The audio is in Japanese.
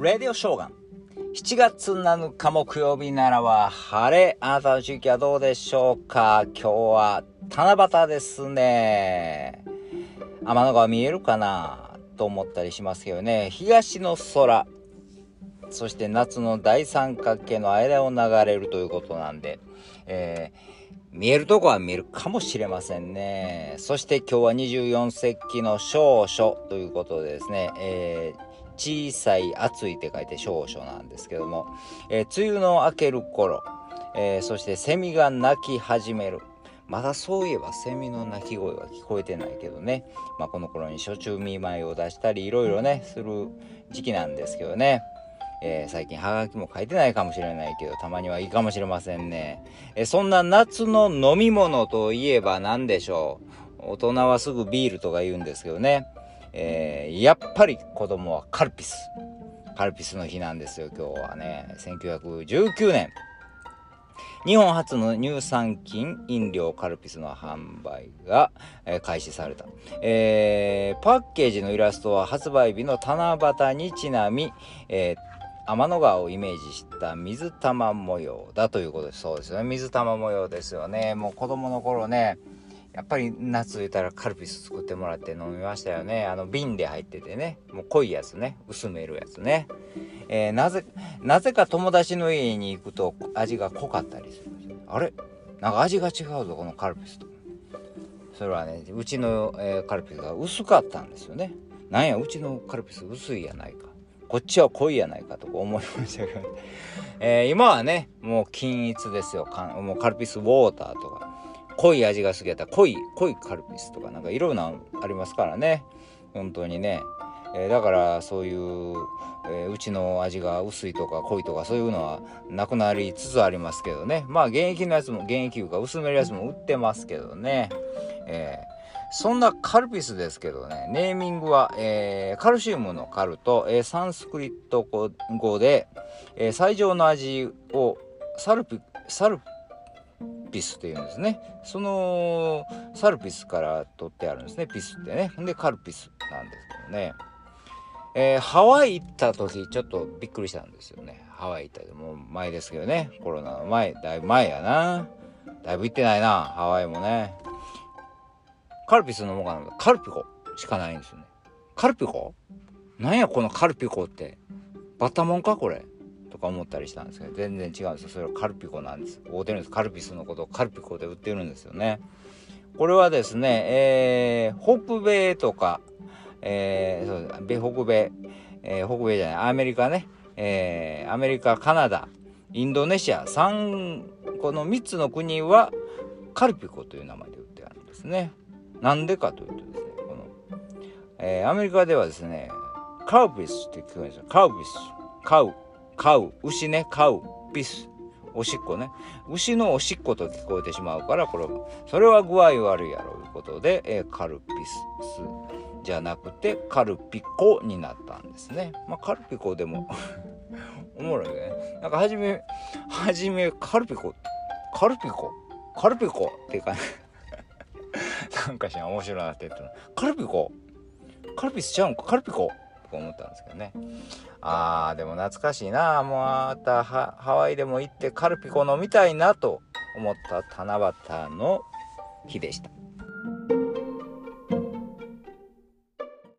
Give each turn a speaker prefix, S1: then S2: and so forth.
S1: レディオショーガン。7月7日木曜日ならは晴れ。あなたの地域はどうでしょうか？今日は七夕ですね。天の川見えるかな？と思ったりしますけどね。東の空。そして夏の大三角形の間を流れるということなんで、えー見えるとこは見えるかもしれませんね。そして今日は24節気の少々ということでですね、えー、小さい暑いって書いて少々なんですけども、えー、梅雨の明ける頃、えー、そしてセミが鳴き始める。まだそういえばセミの鳴き声は聞こえてないけどね、まあ、この頃に初中見舞いを出したりいろいろねする時期なんですけどねえー、最近ハガキも書いてないかもしれないけど、たまにはいいかもしれませんね。えー、そんな夏の飲み物といえば何でしょう？大人はすぐビールとか言うんですけどね。えー、やっぱり子供はカルピス。カルピスの日なんですよ、今日はね。1919年。日本初の乳酸菌飲料カルピスの販売が、えー、開始された、えー、パッケージのイラストは発売日の七夕にちなみ、えー天の川をイメージした水玉模様だということです。そうですよね。水玉模様ですよね。もう子供の頃ね、やっぱり夏言ったらカルピス作ってもらって飲みましたよね。あの瓶で入っててね。もう濃いやつね。薄めるやつね。えー、なぜ、なぜか友達の家に行くと味が濃かったりする。あれ？なんか味が違うぞ、このカルピスと。それはね、うちの、えー、カルピスが薄かったんですよね。なんや、うちのカルピス薄いやないか。こっちは濃いやないかとか思いましたけど、えー、今はねもう均一ですよもうカルピスウォーターとか濃い味が好きやったら濃い濃いカルピスとかなんかいろんなありますからね。本当にね、えー、だからそういう、えー、うちの味が薄いとか濃いとかそういうのはなくなりつつありますけどね。まあ現役のやつも現役いうか薄めるやつも売ってますけどね。えーそんなカルピスですけどね、ネーミングは、えー、カルシウムのカルと、えー、サンスクリット語で、えー、最上の味をサルピ、サルピピスっていうんですね。そのサルピスから取ってあるんですね、ピスってね。で、カルピスなんですけどね。えー、ハワイ行った時ちょっとびっくりしたんですよね。ハワイ行ったでも前ですけどね。コロナの前、だいぶ前やな。だいぶ行ってないな、ハワイもね。カルピス飲もうかなカルピコしかないんですよね。カルピコ？なんやこのカルピコって。バッタモンかこれとか思ったりしたんですけど、全然違うんですよ。それはカルピコなんです。大手るんです。カルピスのことをカルピコで売ってるんですよね。これはですね、えー、北米とか、えー、そうです北米、えー、北米じゃない、アメリカね、えー、アメリカ、カナダ、インドネシア、3、この3つの国はカルピコという名前で売ってあるんですね。なんでかというとですね、この、えー、アメリカではですね、カウピスって聞こえるんですよ。カウピス。カウ。カウ。牛ね。カウ。ピス。おしっこね。牛のおしっこと聞こえてしまうから、これ、それは具合悪いやろういうことで、えー、カルピスじゃなくて、カルピコになったんですね。まあ、カルピコでも おもろいね。なんかはじめ、はじめ、カルピコ、カルピコ、カルピコ？っていうか、ね なんかしら面白いなって言ったらカルピコ？カルピスちゃうんか？カルピコ？僕思ったんですけどね。あーでも懐かしいな。もうまたハワイでも行ってカルピコ飲みたいなと思った七夕の日でした。